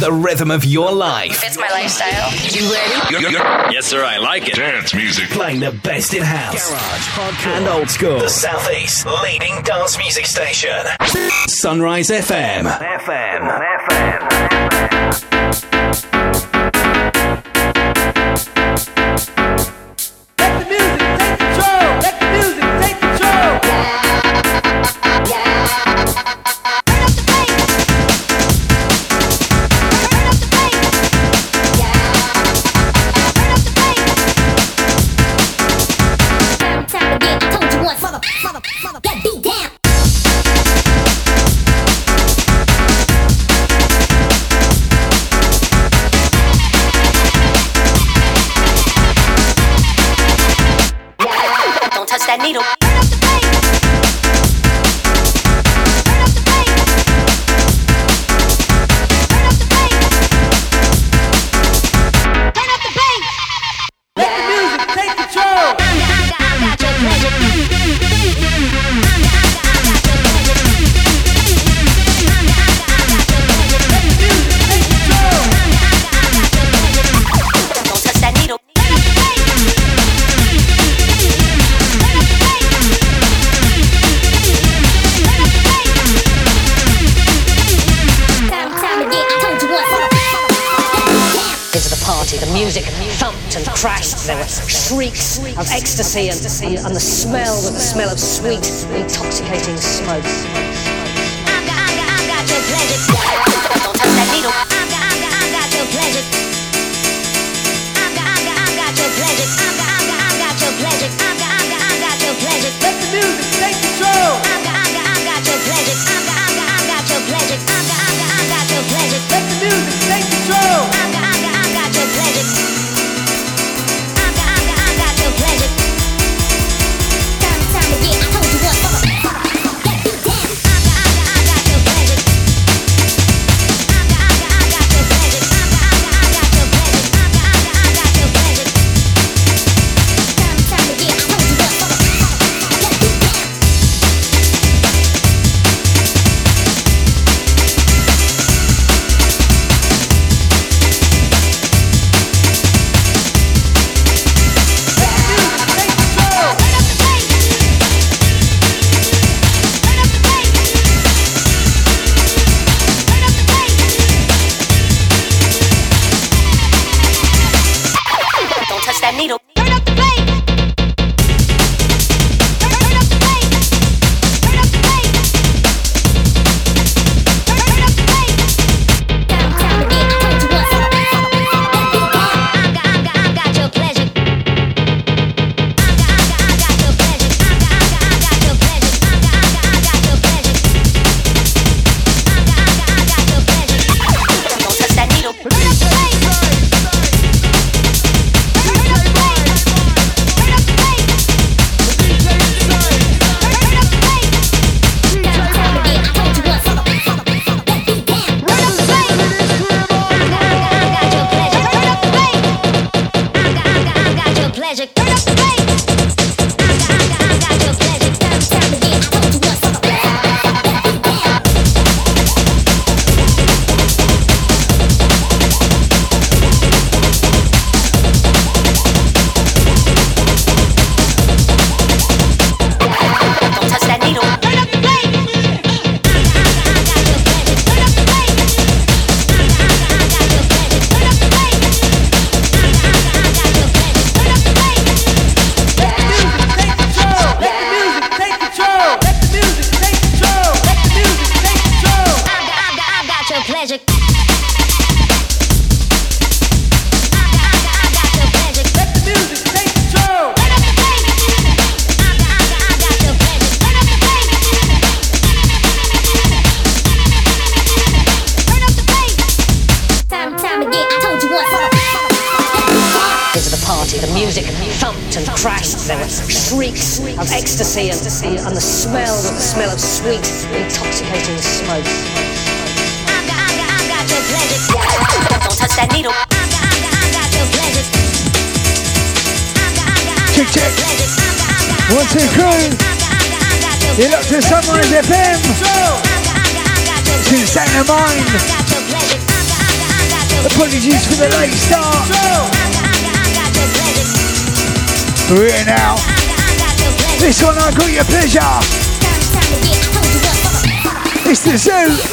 the rhythm of your life. It's my lifestyle. You ready? You're, you're, yes, sir, I like it. Dance music. Playing the best in house, garage, hardcore, and old school. The Southeast leading dance music station. Sunrise FM. FM. FM. FM. ecstasy and the smell, the smell of sweet, intoxicating smoke. The late start. We're here now. This one I got your pleasure. It's the zoo.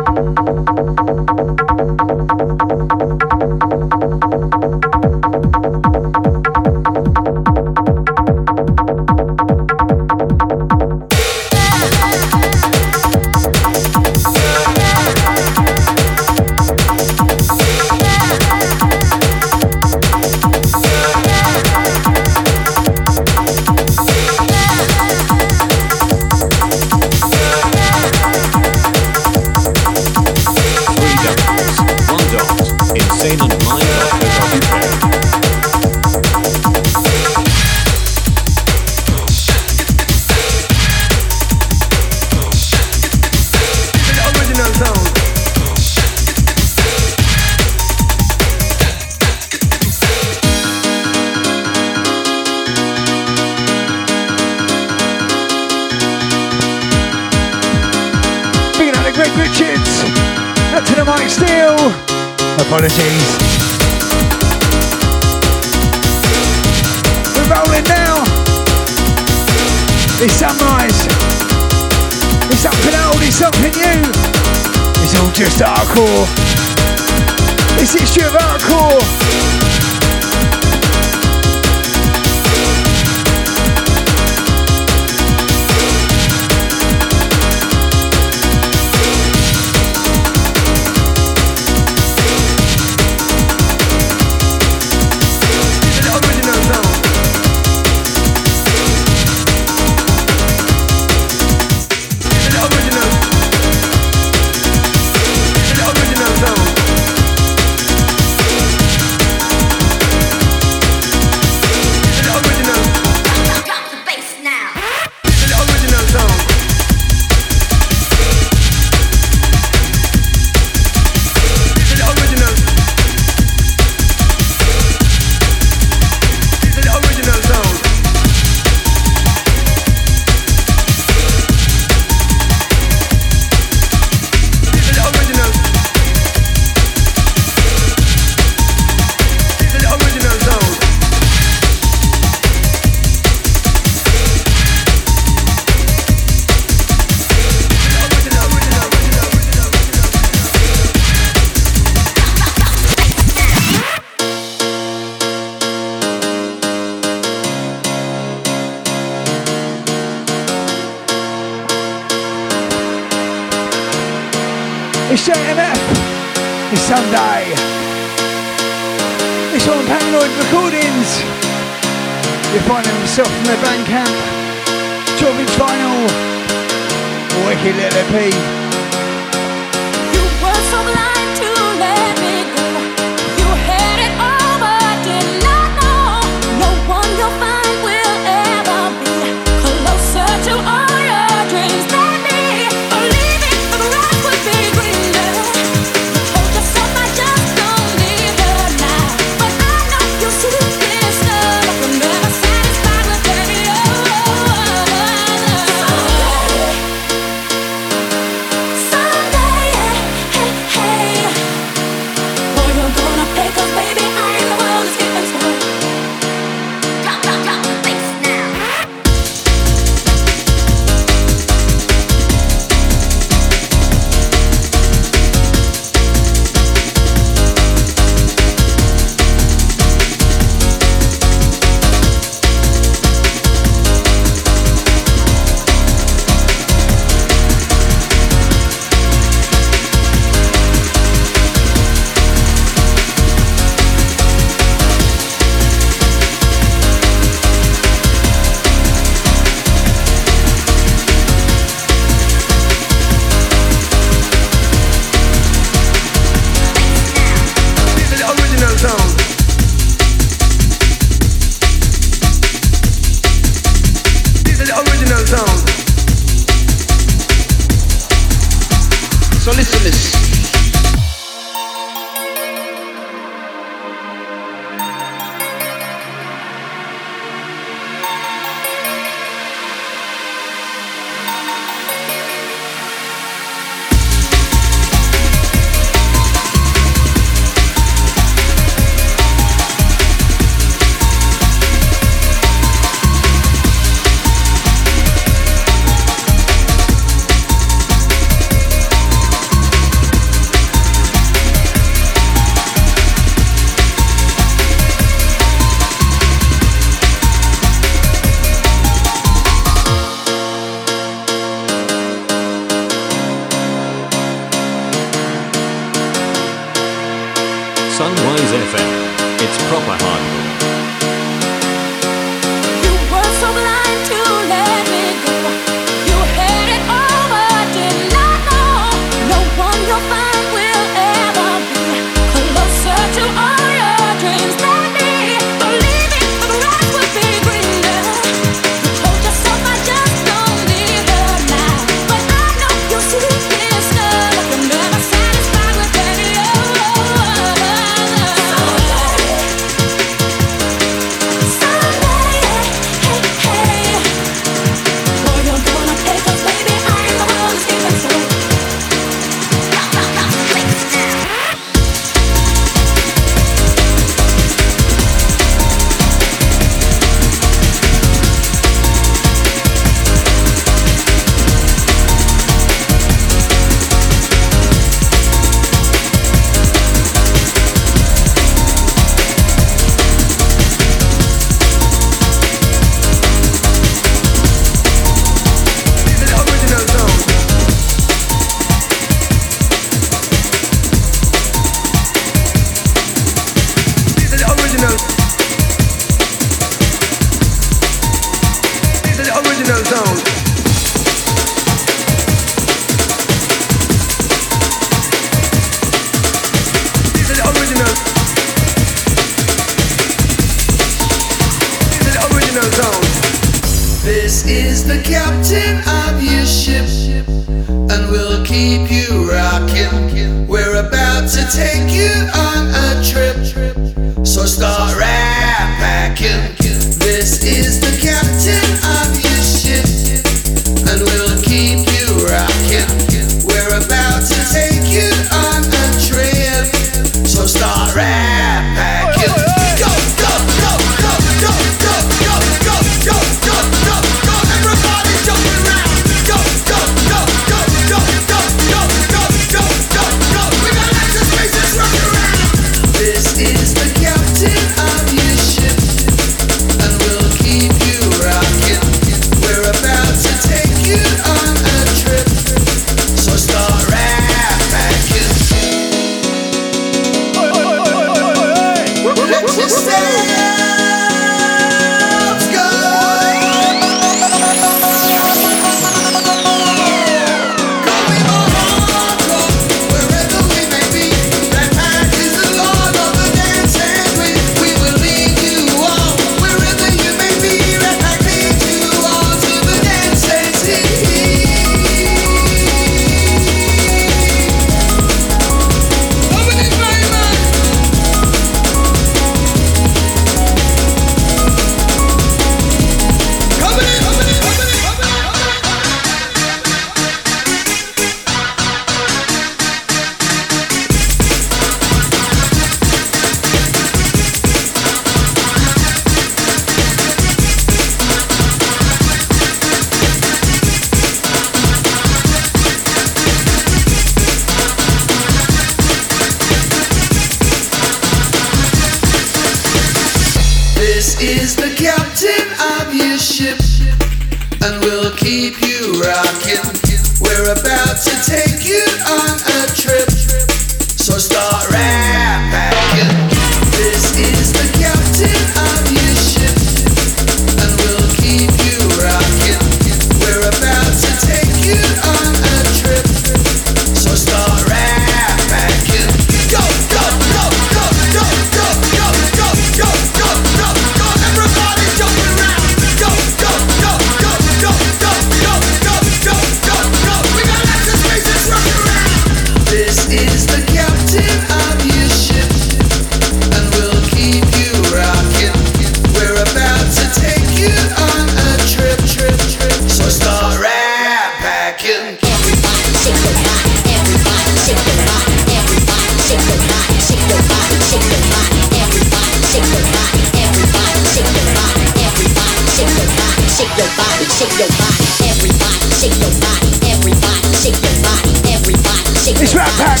It's RatPack.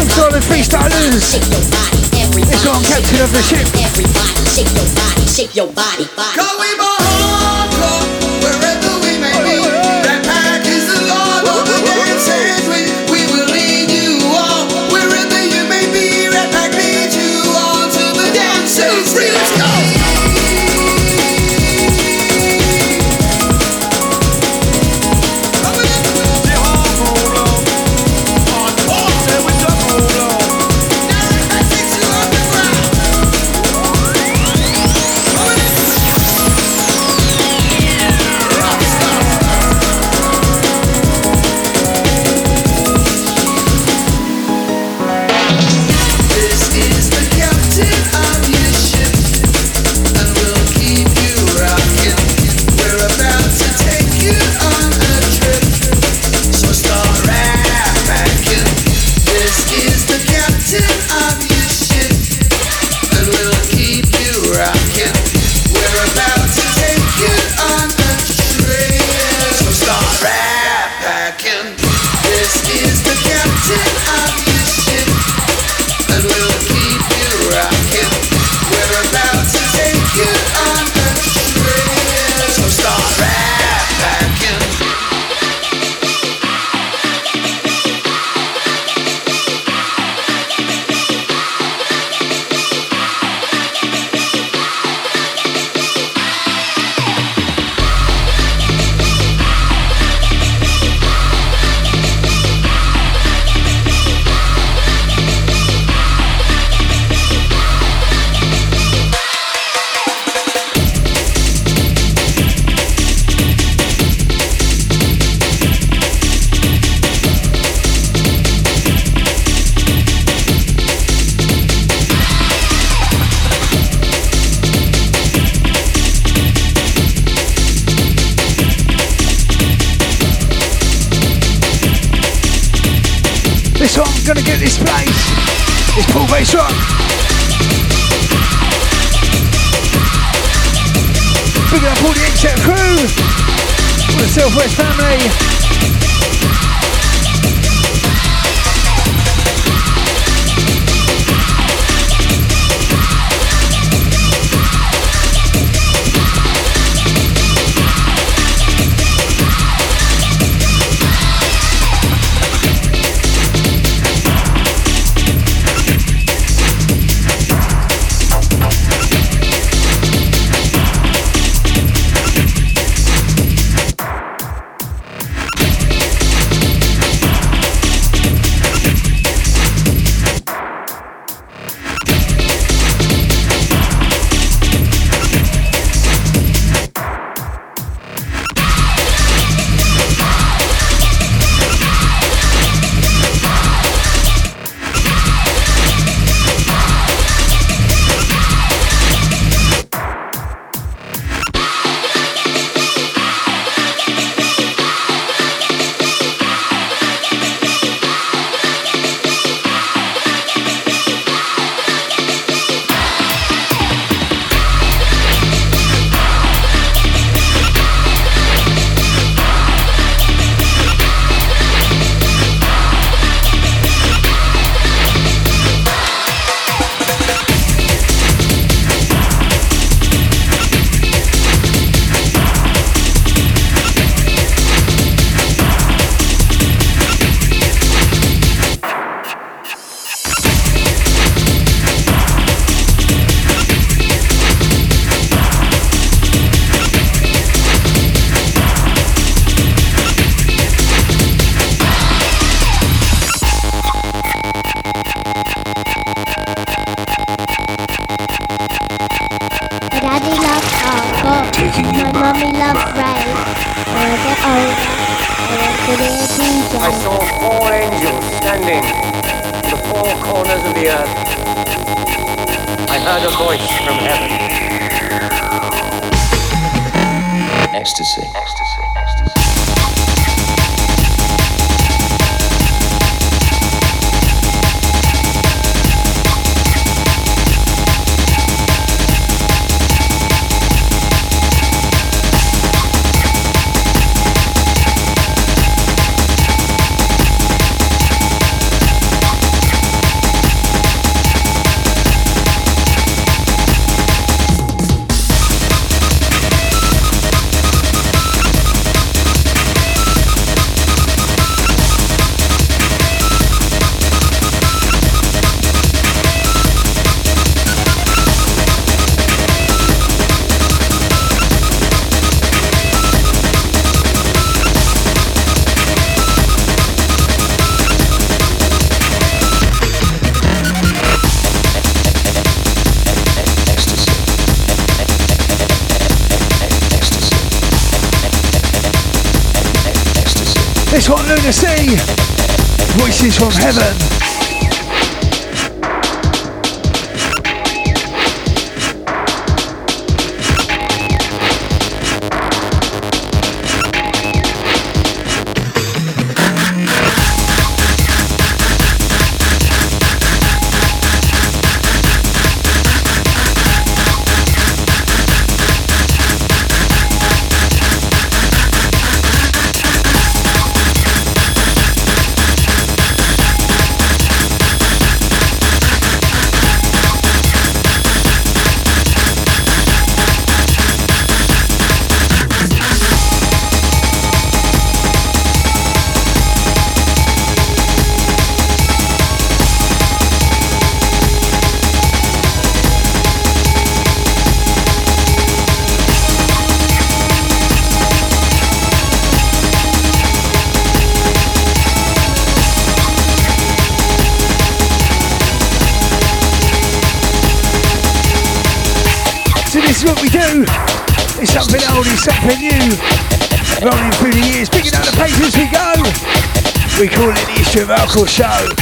I'm Solid Freestylers. It's on Captain of the Ship. Everybody shake your body, shake your body, body. History of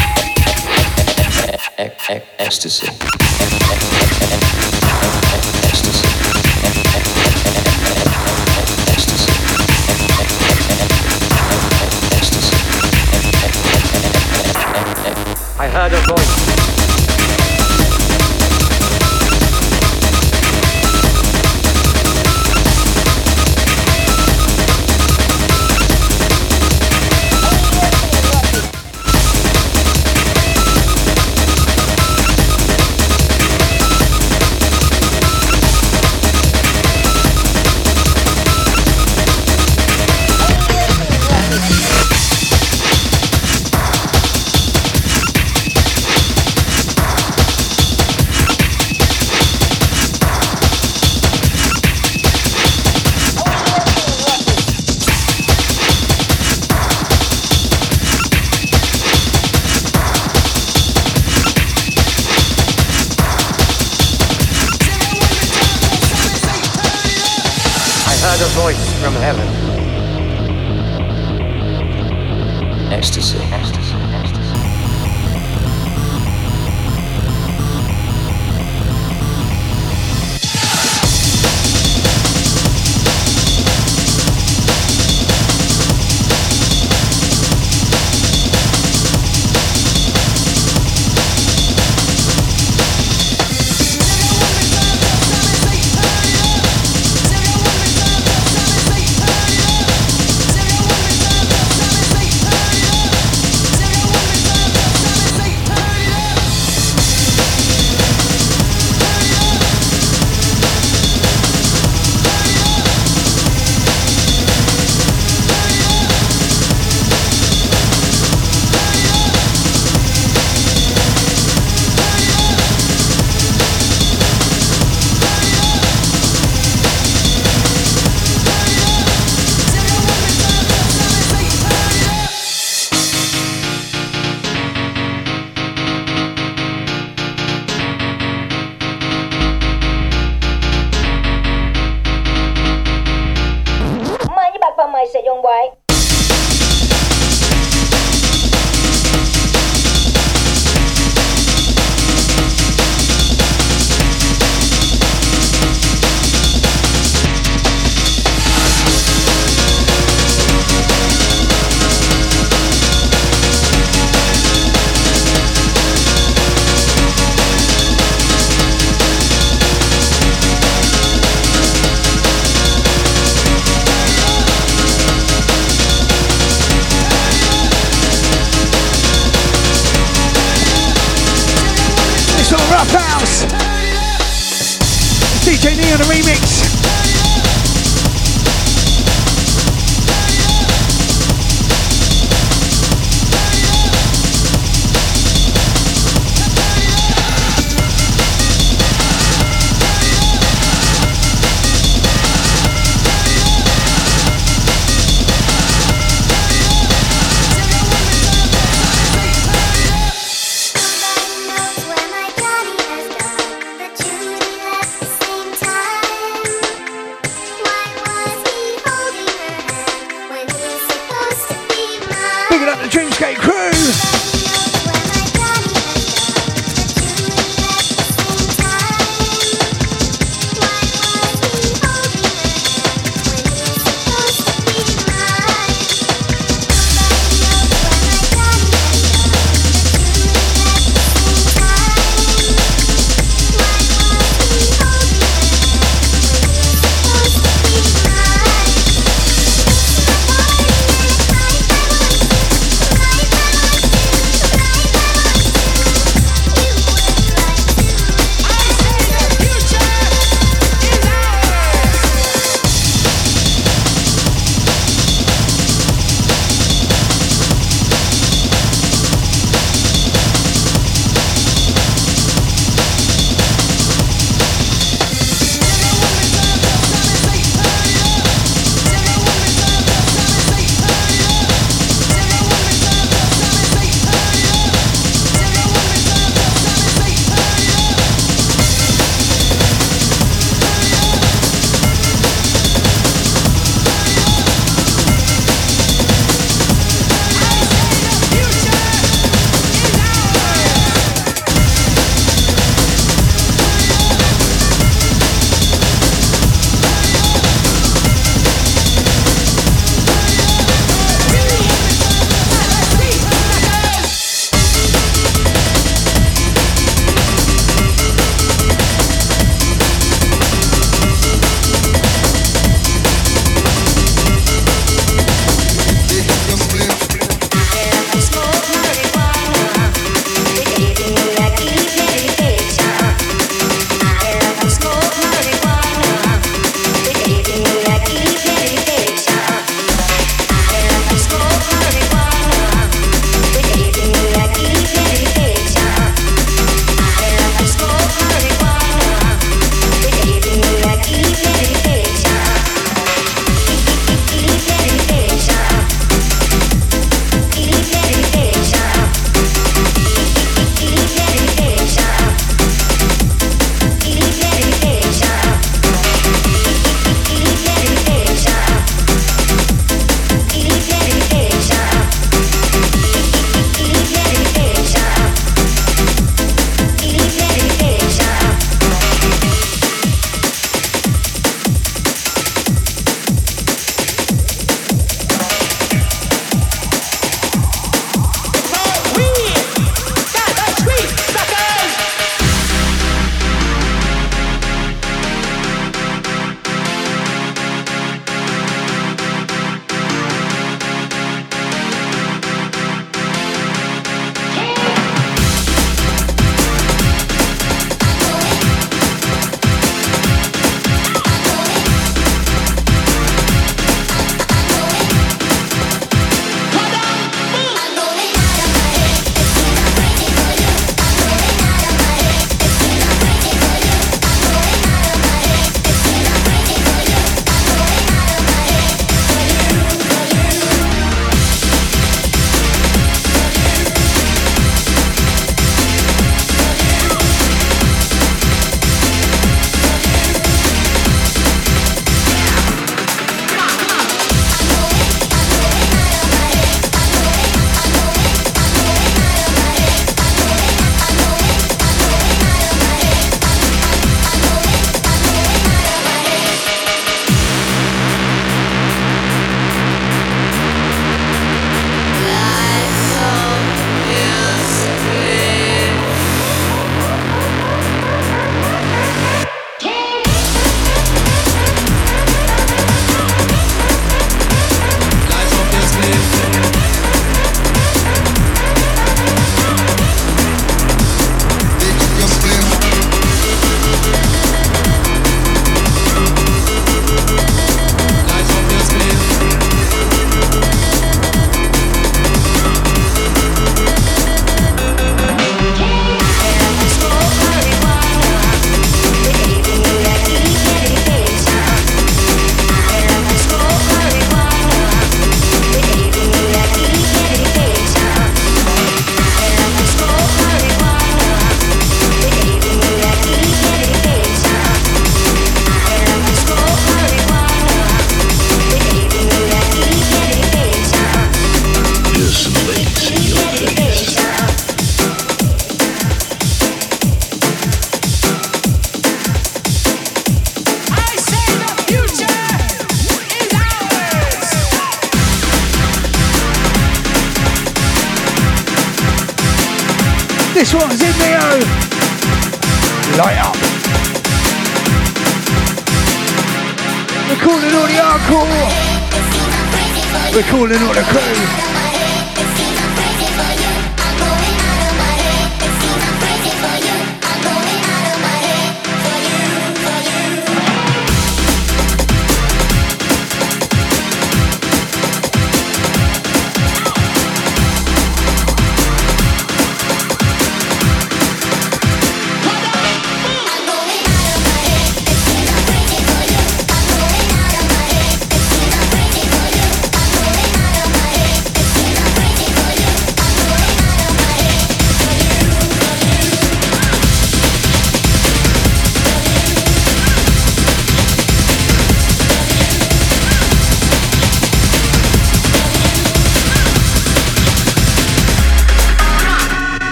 We're calling all the crew.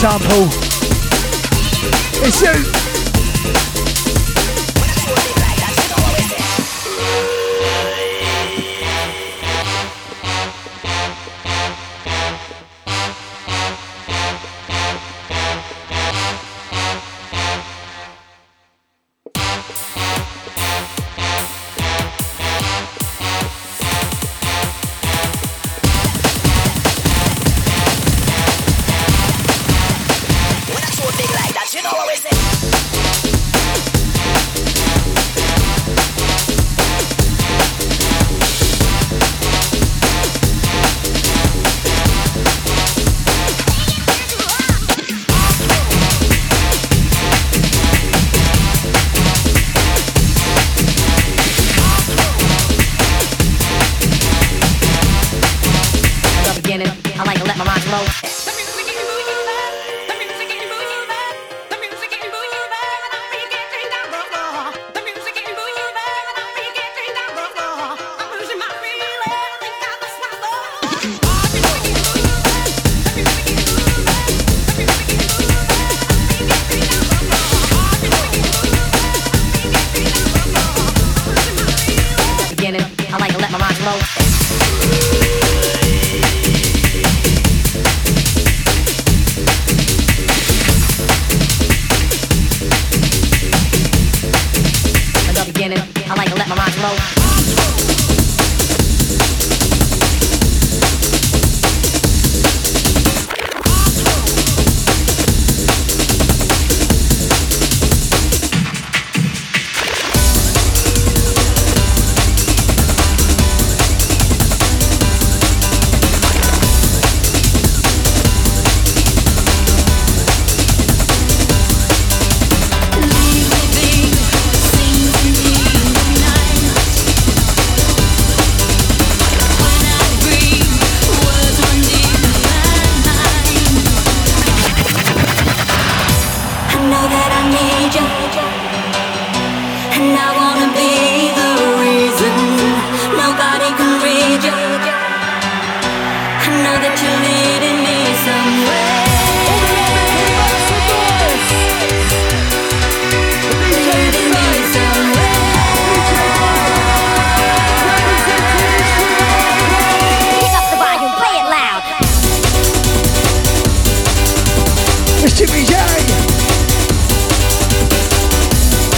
The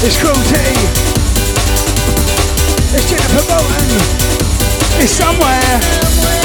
It's Cru-l-t. It's Jennifer Bolton. It's somewhere.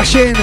You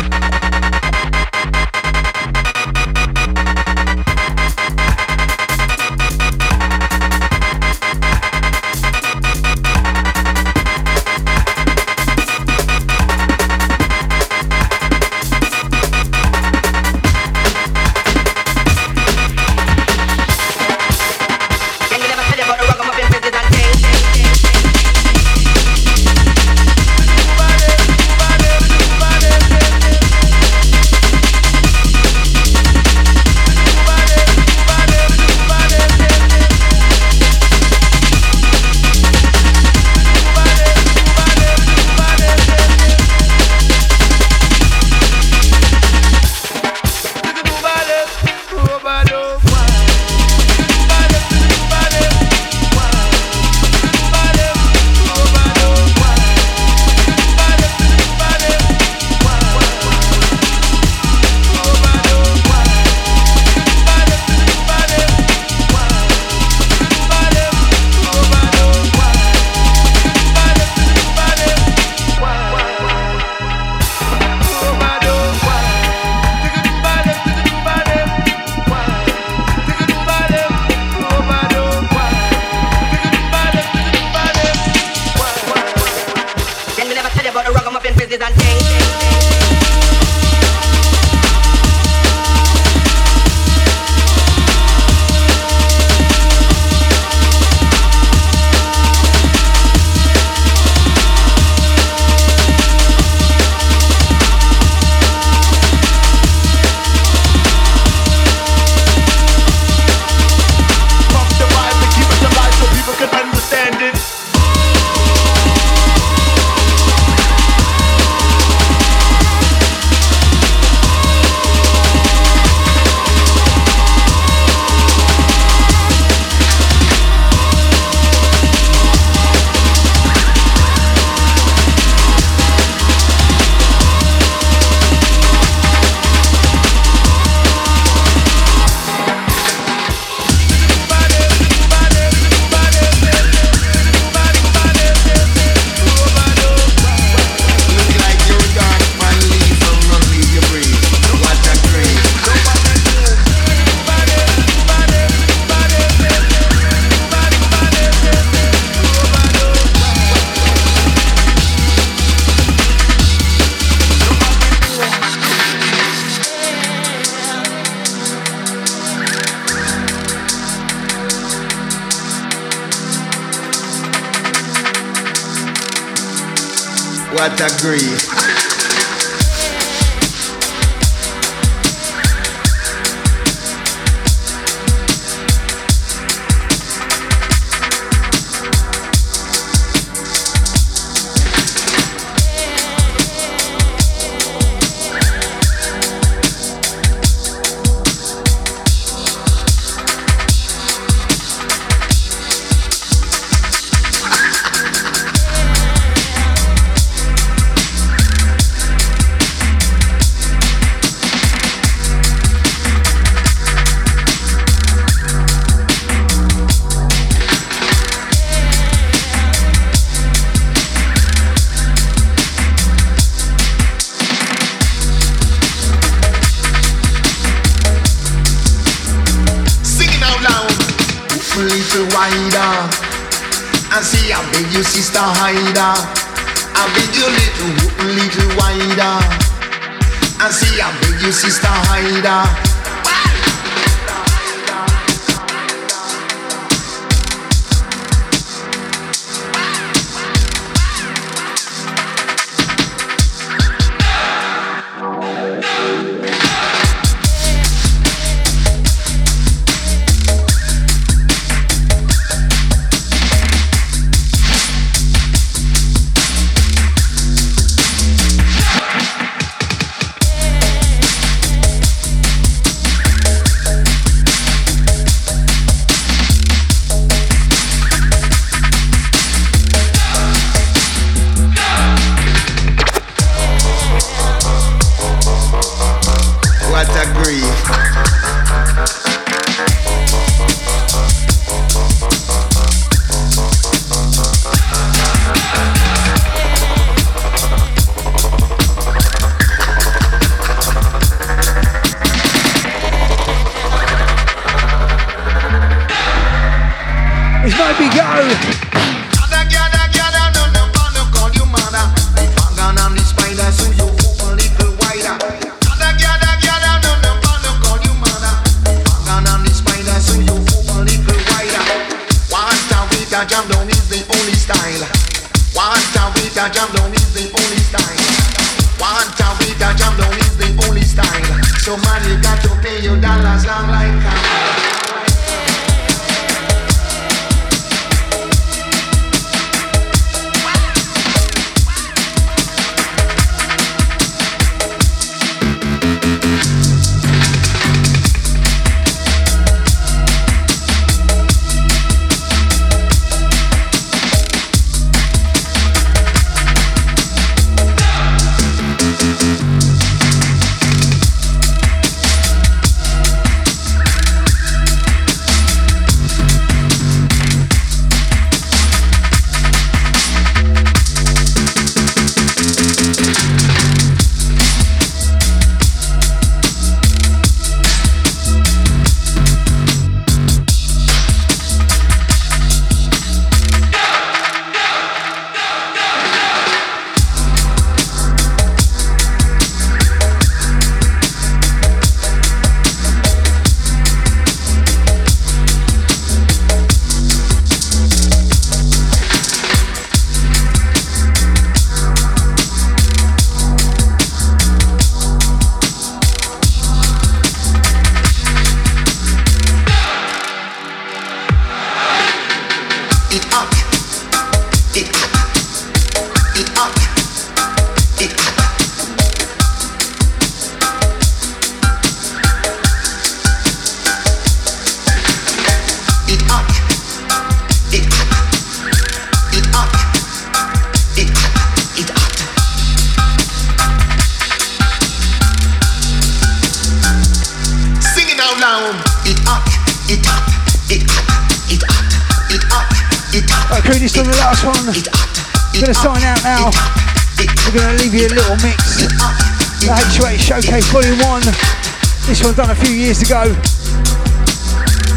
years ago.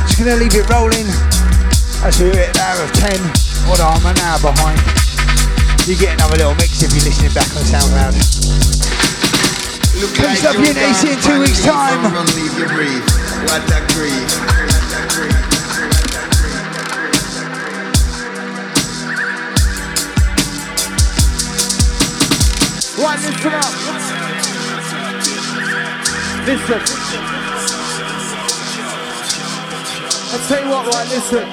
Just gonna leave it rolling as we hit hour of 10. What I'm an hour behind. You get another little mix if you're listening back on the SoundCloud. Comes up in two weeks' time. Right, listen up. Listen. I'll tell you what, right, listen.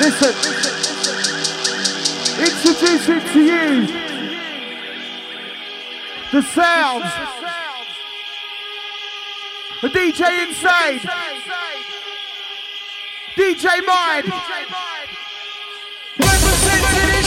Listen. Introducing to you the sounds. The DJ Insane. DJ Mind. get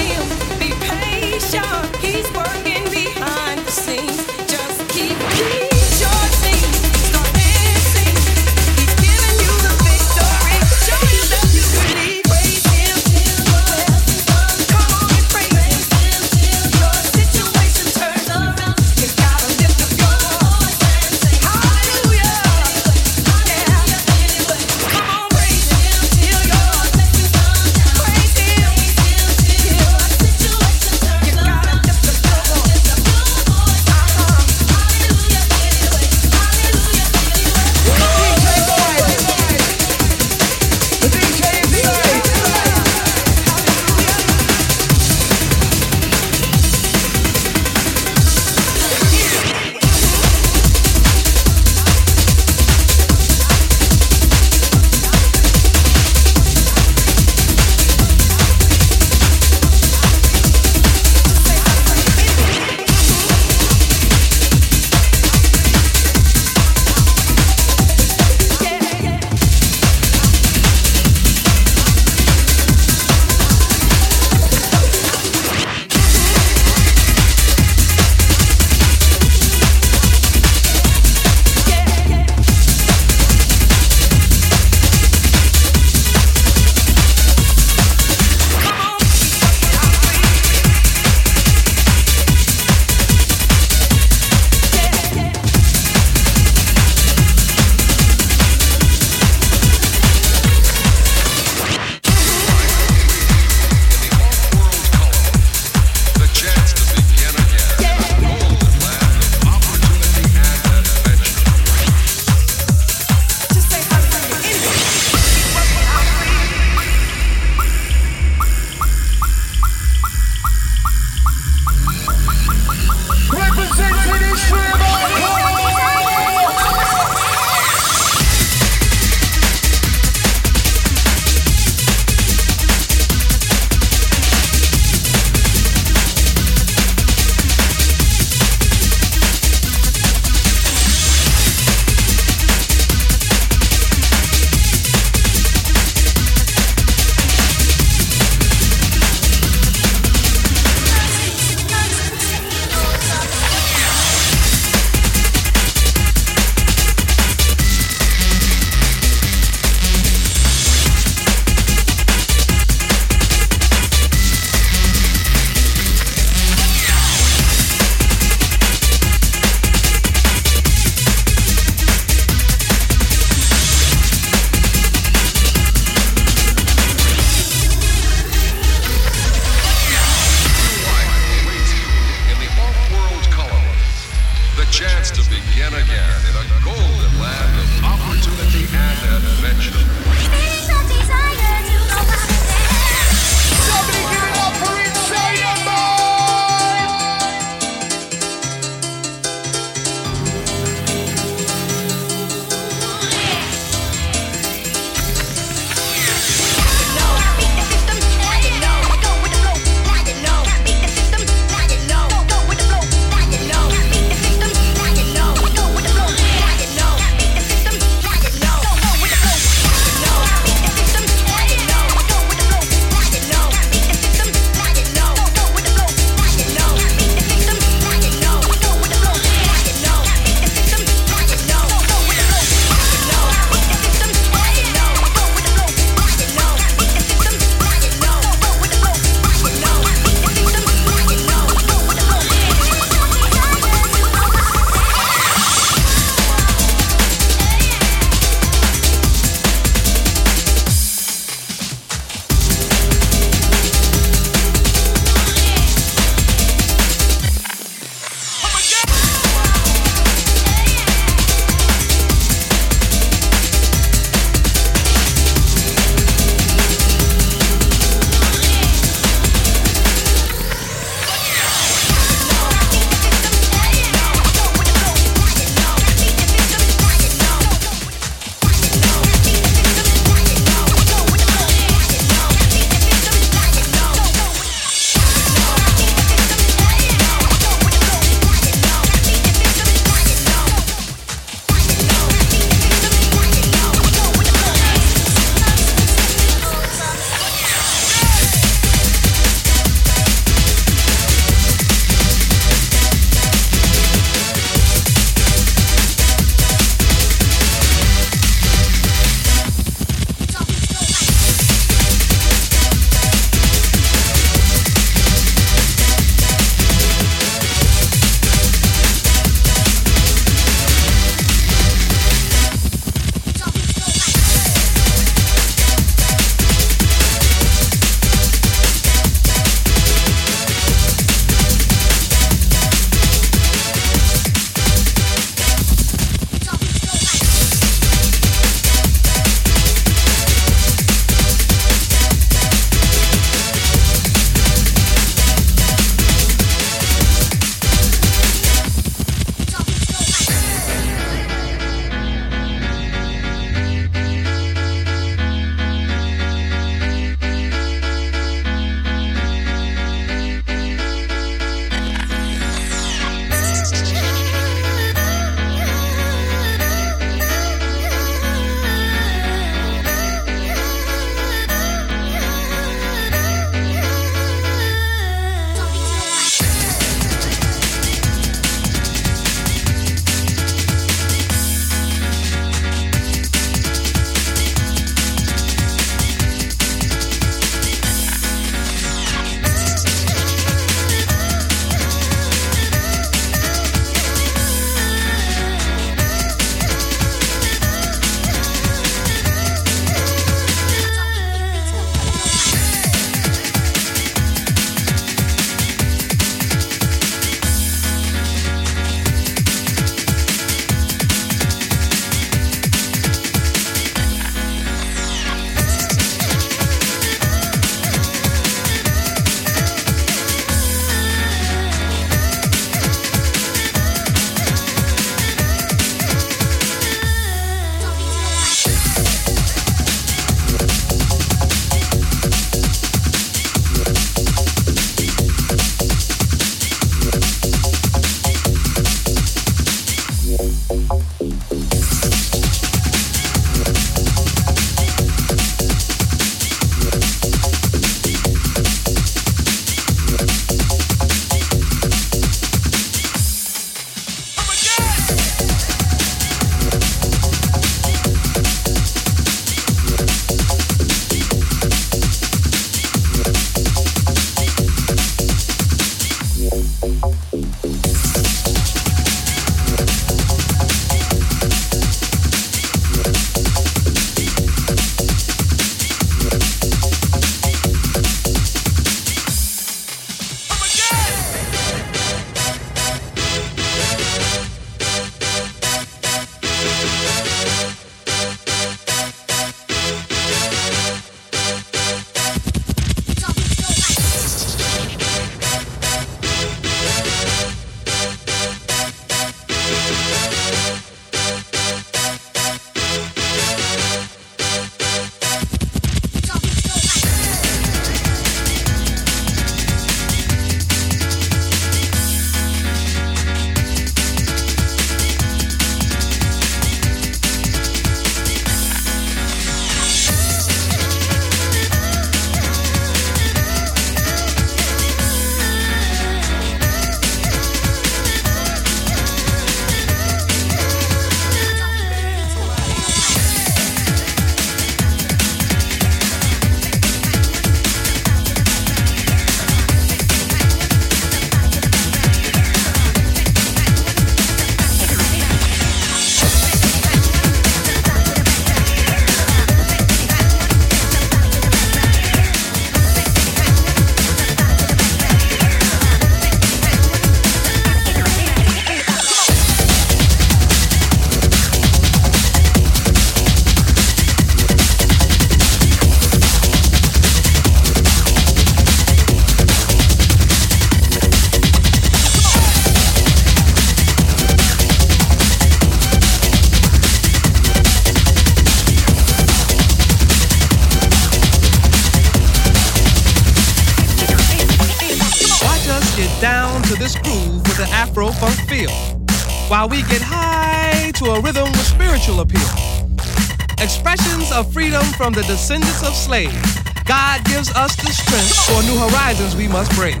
must bring.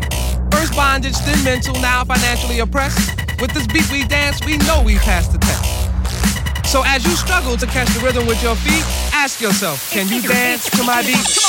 First bondage, then mental, now financially oppressed. With this beat we dance, we know we passed the test. So as you struggle to catch the rhythm with your feet, ask yourself, can you dance to my beat?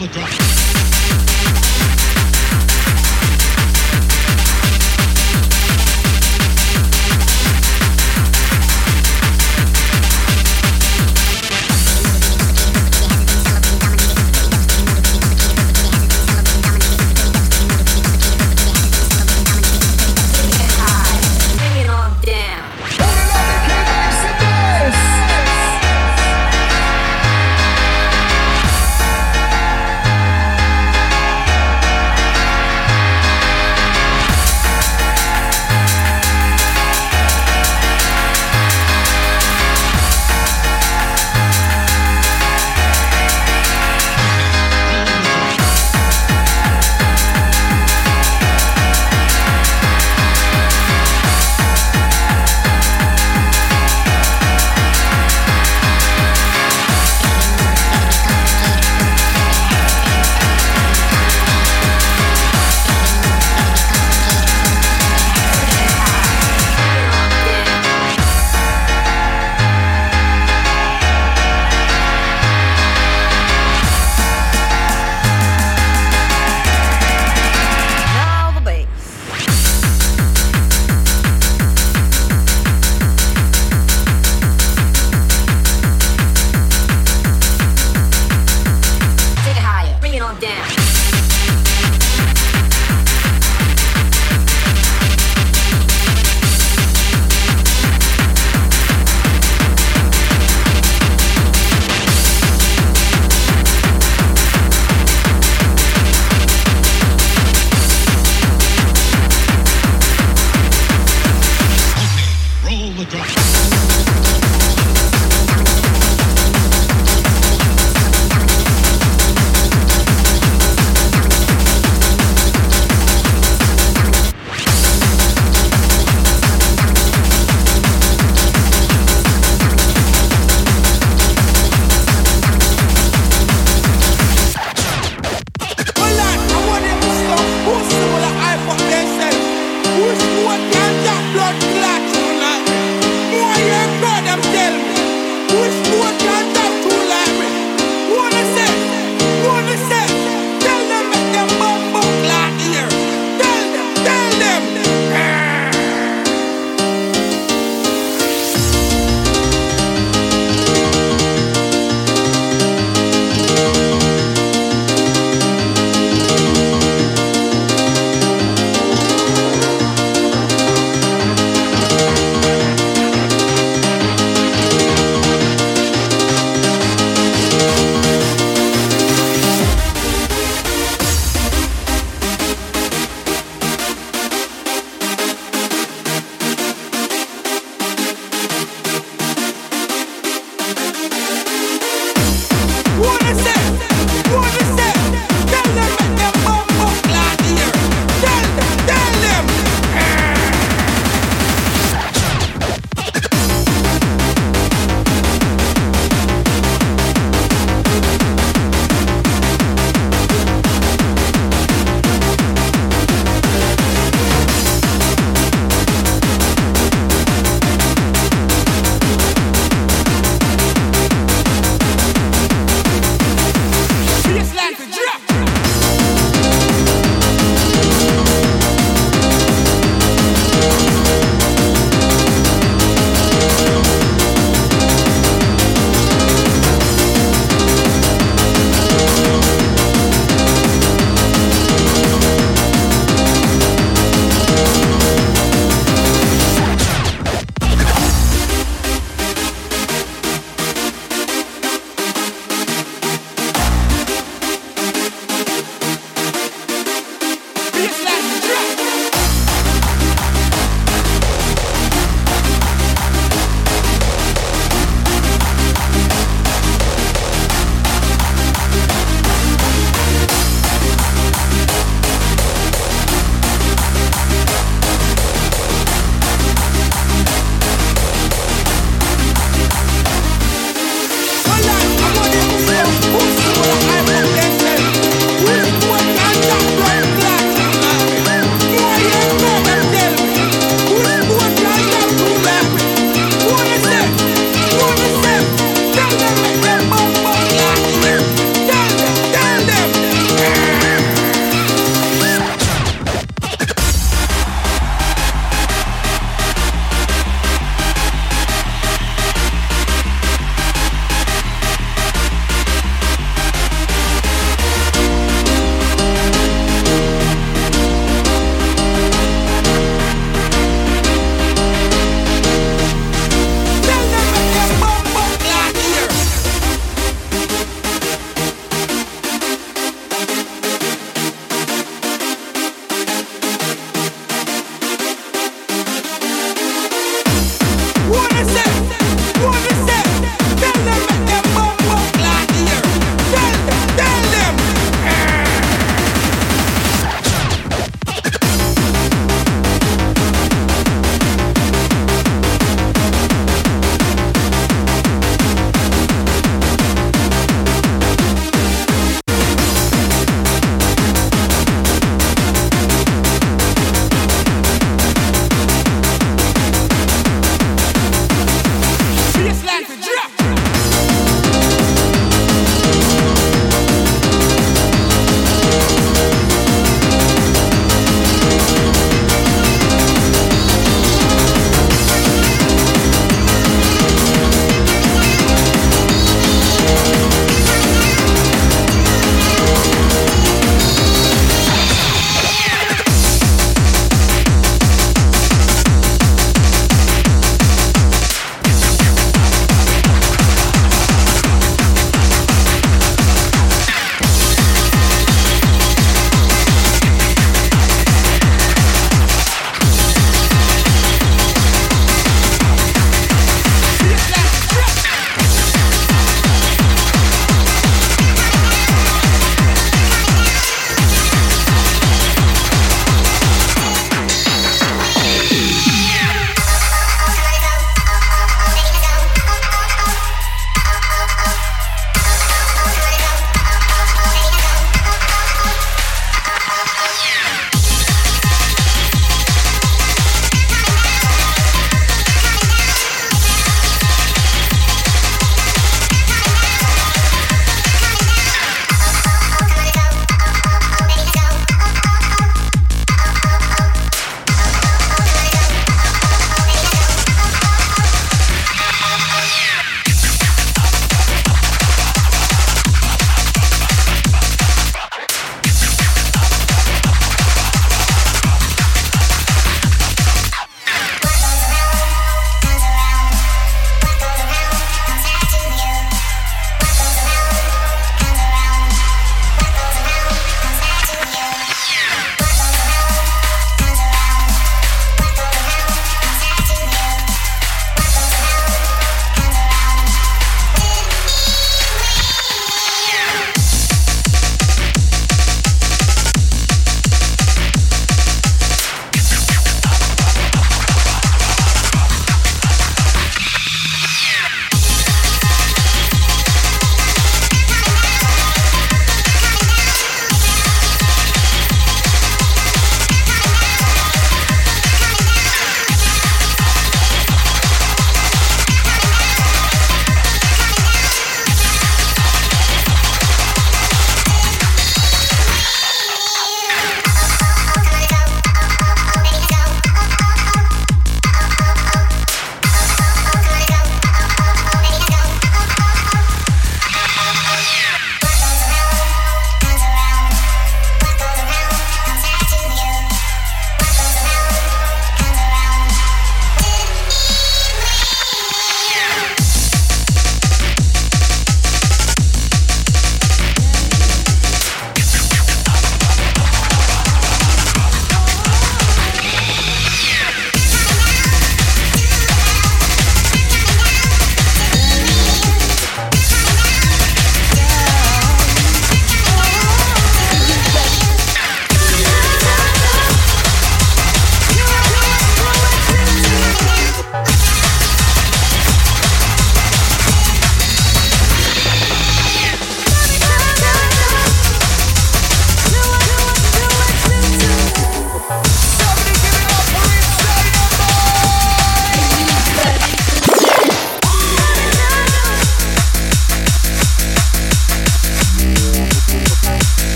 the drop.